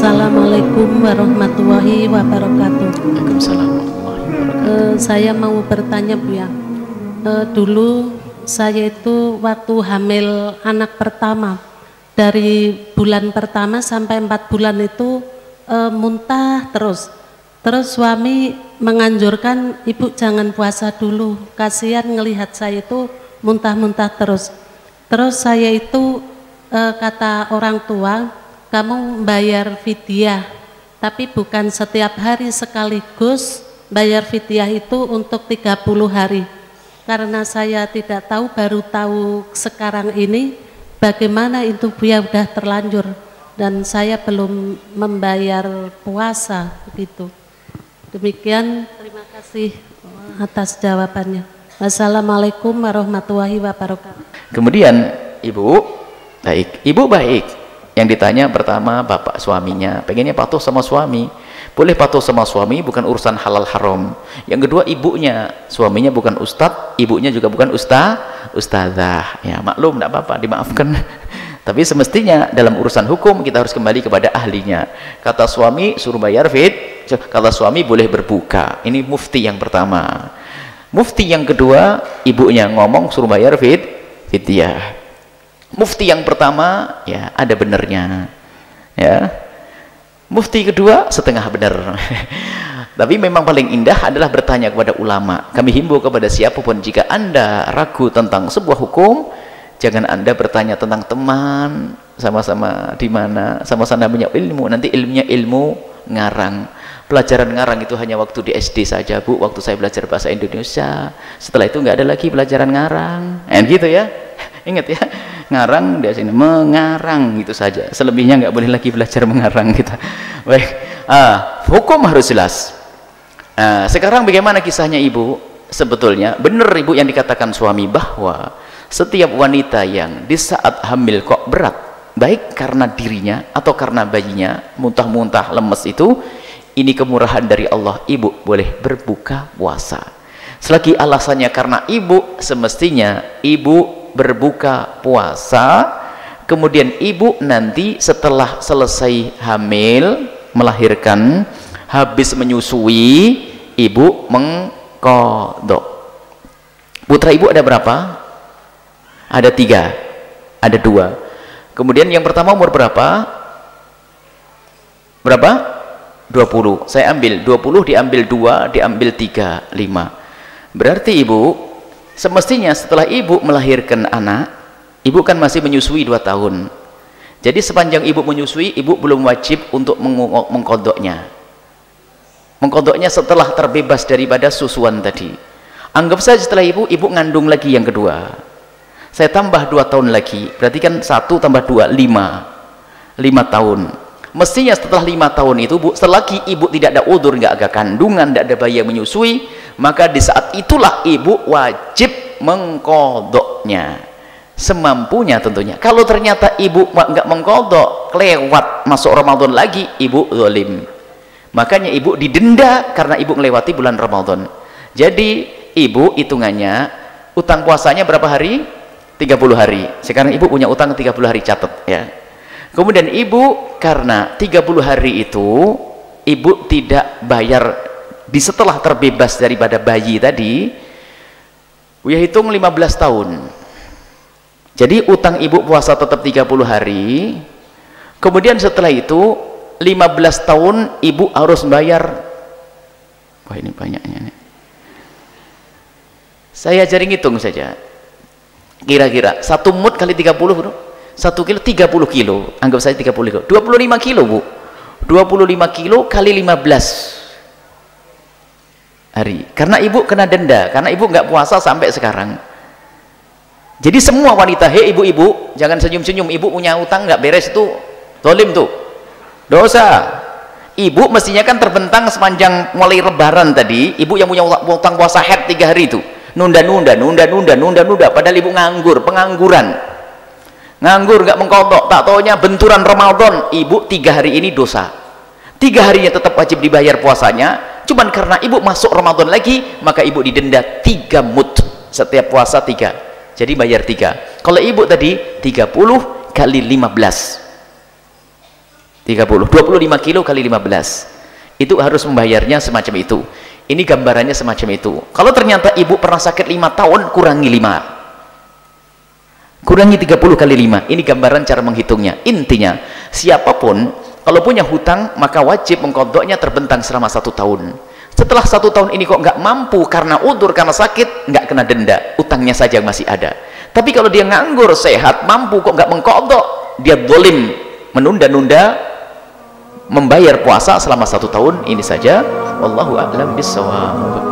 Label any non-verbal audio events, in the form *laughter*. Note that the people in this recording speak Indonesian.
Assalamualaikum warahmatullahi wabarakatuh. Waalaikumsalam warahmatullahi wabarakatuh. Eh, saya mau bertanya Bu ya. Eh, dulu saya itu waktu hamil anak pertama dari bulan pertama sampai empat bulan itu eh, muntah terus. Terus suami menganjurkan ibu jangan puasa dulu. Kasihan ngelihat saya itu muntah-muntah terus. Terus saya itu eh, kata orang tua, kamu bayar fidyah, tapi bukan setiap hari sekaligus bayar fidyah itu untuk 30 hari. Karena saya tidak tahu, baru tahu sekarang ini bagaimana itu ya udah terlanjur dan saya belum membayar puasa gitu. Demikian, terima kasih atas jawabannya. Wassalamualaikum warahmatullahi wabarakatuh. Kemudian ibu baik, ibu baik. Yang ditanya pertama bapak suaminya, pengennya patuh sama suami. Boleh patuh sama suami bukan urusan halal haram. Yang kedua ibunya, suaminya bukan ustadz, ibunya juga bukan ustaz, ustazah. Ya maklum, tidak apa-apa, dimaafkan. *laughs* Tapi semestinya dalam urusan hukum kita harus kembali kepada ahlinya. Kata suami suruh bayar fit, kata suami boleh berbuka. Ini mufti yang pertama. Mufti yang kedua, ibunya ngomong suruh bayar fit, fidyah. Mufti yang pertama ya ada benernya. Ya. Mufti kedua setengah benar. *laughs* Tapi memang paling indah adalah bertanya kepada ulama. Kami himbau kepada siapa pun jika Anda ragu tentang sebuah hukum, jangan Anda bertanya tentang teman, sama-sama di mana, sama-sama punya ilmu, nanti ilmunya ilmu ngarang. Pelajaran ngarang itu hanya waktu di SD saja, Bu, waktu saya belajar bahasa Indonesia. Setelah itu nggak ada lagi pelajaran ngarang. Eh gitu ya. *laughs* Ingat ya ngarang di sini. Mengarang gitu saja. Selebihnya nggak boleh lagi belajar mengarang kita. *laughs* Baik. Ah, hukum harus jelas. Ah, sekarang bagaimana kisahnya ibu? Sebetulnya benar ibu yang dikatakan suami bahwa setiap wanita yang di saat hamil kok berat baik karena dirinya atau karena bayinya muntah-muntah lemes itu ini kemurahan dari Allah ibu boleh berbuka puasa. Selagi alasannya karena ibu semestinya ibu berbuka puasa kemudian ibu nanti setelah selesai hamil melahirkan habis menyusui ibu mengkodok putra ibu ada berapa? ada tiga ada dua kemudian yang pertama umur berapa? berapa? 20 saya ambil 20 diambil 2 diambil 3 5 berarti ibu semestinya setelah ibu melahirkan anak ibu kan masih menyusui dua tahun. Jadi sepanjang ibu menyusui ibu belum wajib untuk mengkodoknya. Mengkodoknya setelah terbebas daripada susuan tadi. Anggap saja setelah ibu ibu ngandung lagi yang kedua. Saya tambah dua tahun lagi berarti kan satu tambah dua lima. Lima tahun. Mestinya setelah lima tahun itu bu selagi ibu tidak ada udur nggak ada kandungan tidak ada bayi yang menyusui maka di saat itulah ibu wajib mengkodoknya. Semampunya tentunya. Kalau ternyata ibu nggak mengkodok lewat masuk Ramadan lagi ibu zalim. Makanya ibu didenda karena ibu melewati bulan Ramadan. Jadi ibu hitungannya utang puasanya berapa hari? 30 hari. Sekarang ibu punya utang 30 hari catat ya. Kemudian ibu karena 30 hari itu ibu tidak bayar di setelah terbebas daripada bayi tadi Uya hitung 15 tahun. Jadi utang ibu puasa tetap 30 hari. Kemudian setelah itu 15 tahun ibu harus bayar. Wah ini banyaknya nih. Saya jari ngitung saja. Kira-kira satu mut kali 30 bro. Satu kilo 30 kilo. Anggap saya 30 kilo. 25 kilo bu. 25 kilo kali 15 hari. Karena ibu kena denda karena ibu nggak puasa sampai sekarang. Jadi semua wanita hei ibu-ibu jangan senyum-senyum ibu punya utang nggak beres itu? Tolim tuh. Dosa. Ibu mestinya kan terbentang sepanjang mulai lebaran tadi ibu yang punya utang puasa head tiga hari itu. Nunda-nunda nunda-nunda nunda-nunda padahal ibu nganggur pengangguran. Nganggur nggak mengkodok tak taunya benturan Ramadan. Ibu tiga hari ini dosa. Tiga harinya tetap wajib dibayar puasanya cuman karena ibu masuk Ramadan lagi maka ibu didenda tiga mut setiap puasa tiga. Jadi bayar tiga. Kalau ibu tadi 30 kali 15 30 25 kilo kali 15 itu harus membayarnya semacam itu. Ini gambarannya semacam itu. Kalau ternyata ibu pernah sakit 5 tahun kurangi 5 kurangi 30 kali 5 ini gambaran cara menghitungnya. Intinya siapa pun kalau punya hutang maka wajib mengkodoknya terbentang selama satu tahun. Setelah satu tahun ini kok nggak mampu karena udur karena sakit nggak kena denda. Utangnya saja masih ada. Tapi kalau dia nganggur sehat mampu kok nggak mengkodok dia dolim menunda-nunda membayar puasa selama satu tahun ini saja. Wallahu a'lam bissawab